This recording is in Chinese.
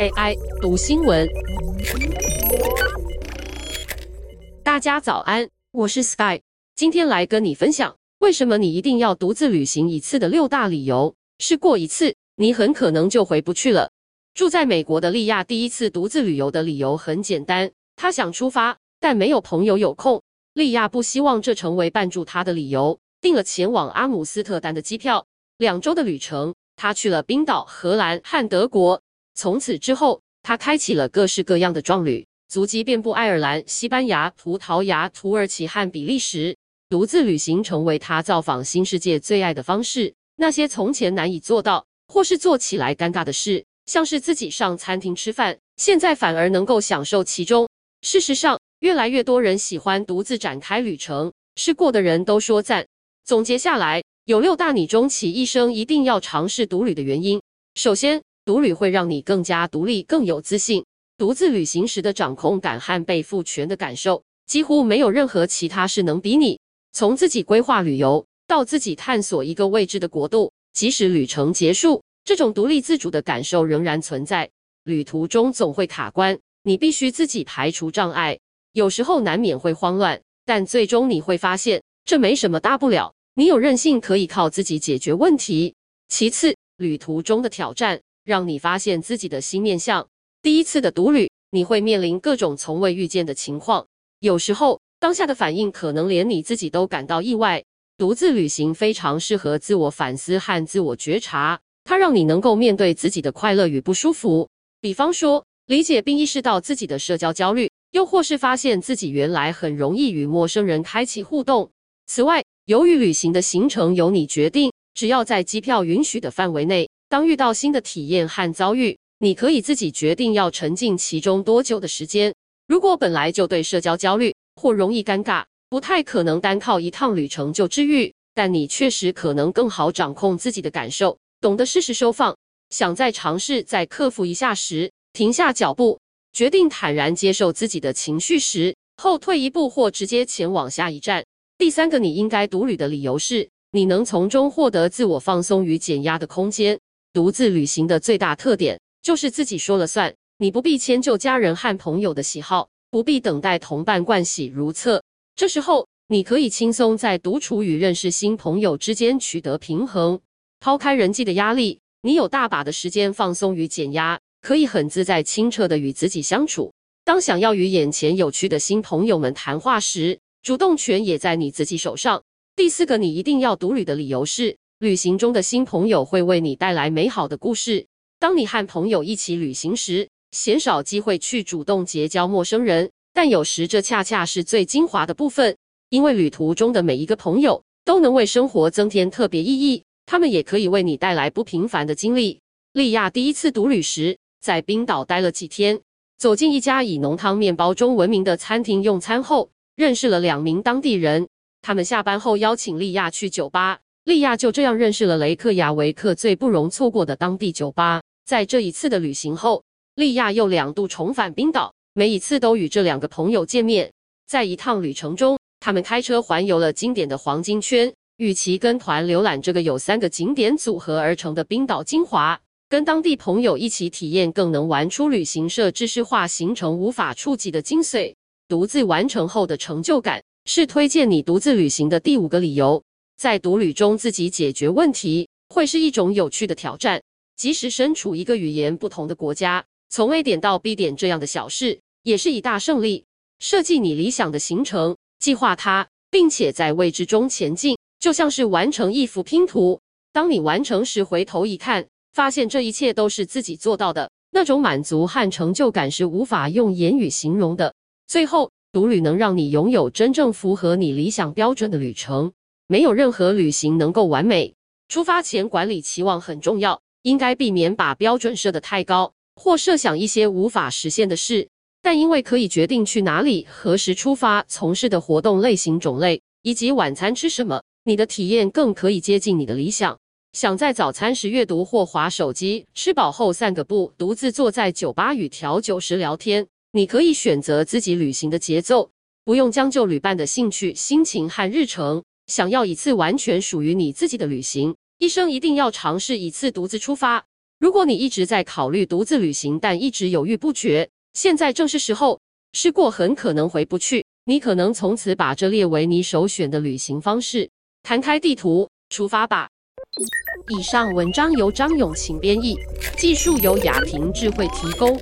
AI 读新闻，大家早安，我是 Sky，今天来跟你分享为什么你一定要独自旅行一次的六大理由。试过一次，你很可能就回不去了。住在美国的利亚第一次独自旅游的理由很简单，他想出发，但没有朋友有空。利亚不希望这成为绊住他的理由，订了前往阿姆斯特丹的机票，两周的旅程，他去了冰岛、荷兰和德国。从此之后，他开启了各式各样的壮旅，足迹遍布爱尔兰、西班牙、葡萄牙、土耳其和比利时。独自旅行成为他造访新世界最爱的方式。那些从前难以做到或是做起来尴尬的事，像是自己上餐厅吃饭，现在反而能够享受其中。事实上，越来越多人喜欢独自展开旅程，试过的人都说赞。总结下来，有六大你终其一生一定要尝试独旅的原因。首先，独旅会让你更加独立，更有自信。独自旅行时的掌控感和被赋权的感受，几乎没有任何其他事能比拟。从自己规划旅游，到自己探索一个未知的国度，即使旅程结束，这种独立自主的感受仍然存在。旅途中总会卡关，你必须自己排除障碍，有时候难免会慌乱，但最终你会发现，这没什么大不了。你有韧性，可以靠自己解决问题。其次，旅途中的挑战。让你发现自己的新面向。第一次的独旅，你会面临各种从未遇见的情况，有时候当下的反应可能连你自己都感到意外。独自旅行非常适合自我反思和自我觉察，它让你能够面对自己的快乐与不舒服。比方说，理解并意识到自己的社交焦虑，又或是发现自己原来很容易与陌生人开启互动。此外，由于旅行的行程由你决定，只要在机票允许的范围内。当遇到新的体验和遭遇，你可以自己决定要沉浸其中多久的时间。如果本来就对社交焦虑或容易尴尬，不太可能单靠一趟旅程就治愈。但你确实可能更好掌控自己的感受，懂得适时收放。想再尝试再克服一下时，停下脚步，决定坦然接受自己的情绪时，后退一步或直接前往下一站。第三个你应该独旅的理由是，你能从中获得自我放松与减压的空间。独自旅行的最大特点就是自己说了算，你不必迁就家人和朋友的喜好，不必等待同伴惯喜如厕。这时候，你可以轻松在独处与认识新朋友之间取得平衡。抛开人际的压力，你有大把的时间放松与减压，可以很自在清澈地与自己相处。当想要与眼前有趣的新朋友们谈话时，主动权也在你自己手上。第四个你一定要独旅的理由是，旅行中的新朋友会为你带来美好的故事。当你和朋友一起旅行时，鲜少机会去主动结交陌生人，但有时这恰恰是最精华的部分，因为旅途中的每一个朋友都能为生活增添特别意义，他们也可以为你带来不平凡的经历。莉亚第一次独旅时，在冰岛待了几天，走进一家以浓汤面包中闻名的餐厅用餐后，认识了两名当地人，他们下班后邀请莉亚去酒吧。莉亚就这样认识了雷克雅维克最不容错过的当地酒吧。在这一次的旅行后，莉亚又两度重返冰岛，每一次都与这两个朋友见面。在一趟旅程中，他们开车环游了经典的黄金圈，与其跟团浏览这个由三个景点组合而成的冰岛精华，跟当地朋友一起体验，更能玩出旅行社知识化行程无法触及的精髓。独自完成后的成就感，是推荐你独自旅行的第五个理由。在独旅中自己解决问题，会是一种有趣的挑战。即使身处一个语言不同的国家，从 A 点到 B 点这样的小事，也是一大胜利。设计你理想的行程，计划它，并且在未知中前进，就像是完成一幅拼图。当你完成时，回头一看，发现这一切都是自己做到的，那种满足和成就感是无法用言语形容的。最后，独旅能让你拥有真正符合你理想标准的旅程。没有任何旅行能够完美，出发前管理期望很重要，应该避免把标准设得太高，或设想一些无法实现的事。但因为可以决定去哪里、何时出发、从事的活动类型、种类以及晚餐吃什么，你的体验更可以接近你的理想。想在早餐时阅读或划手机，吃饱后散个步，独自坐在酒吧与调酒师聊天，你可以选择自己旅行的节奏，不用将就旅伴的兴趣、心情和日程。想要一次完全属于你自己的旅行，一生一定要尝试一次独自出发。如果你一直在考虑独自旅行，但一直犹豫不决，现在正是时候。试过很可能回不去，你可能从此把这列为你首选的旅行方式。弹开地图，出发吧！以上文章由张永晴编译，技术由雅婷智慧提供。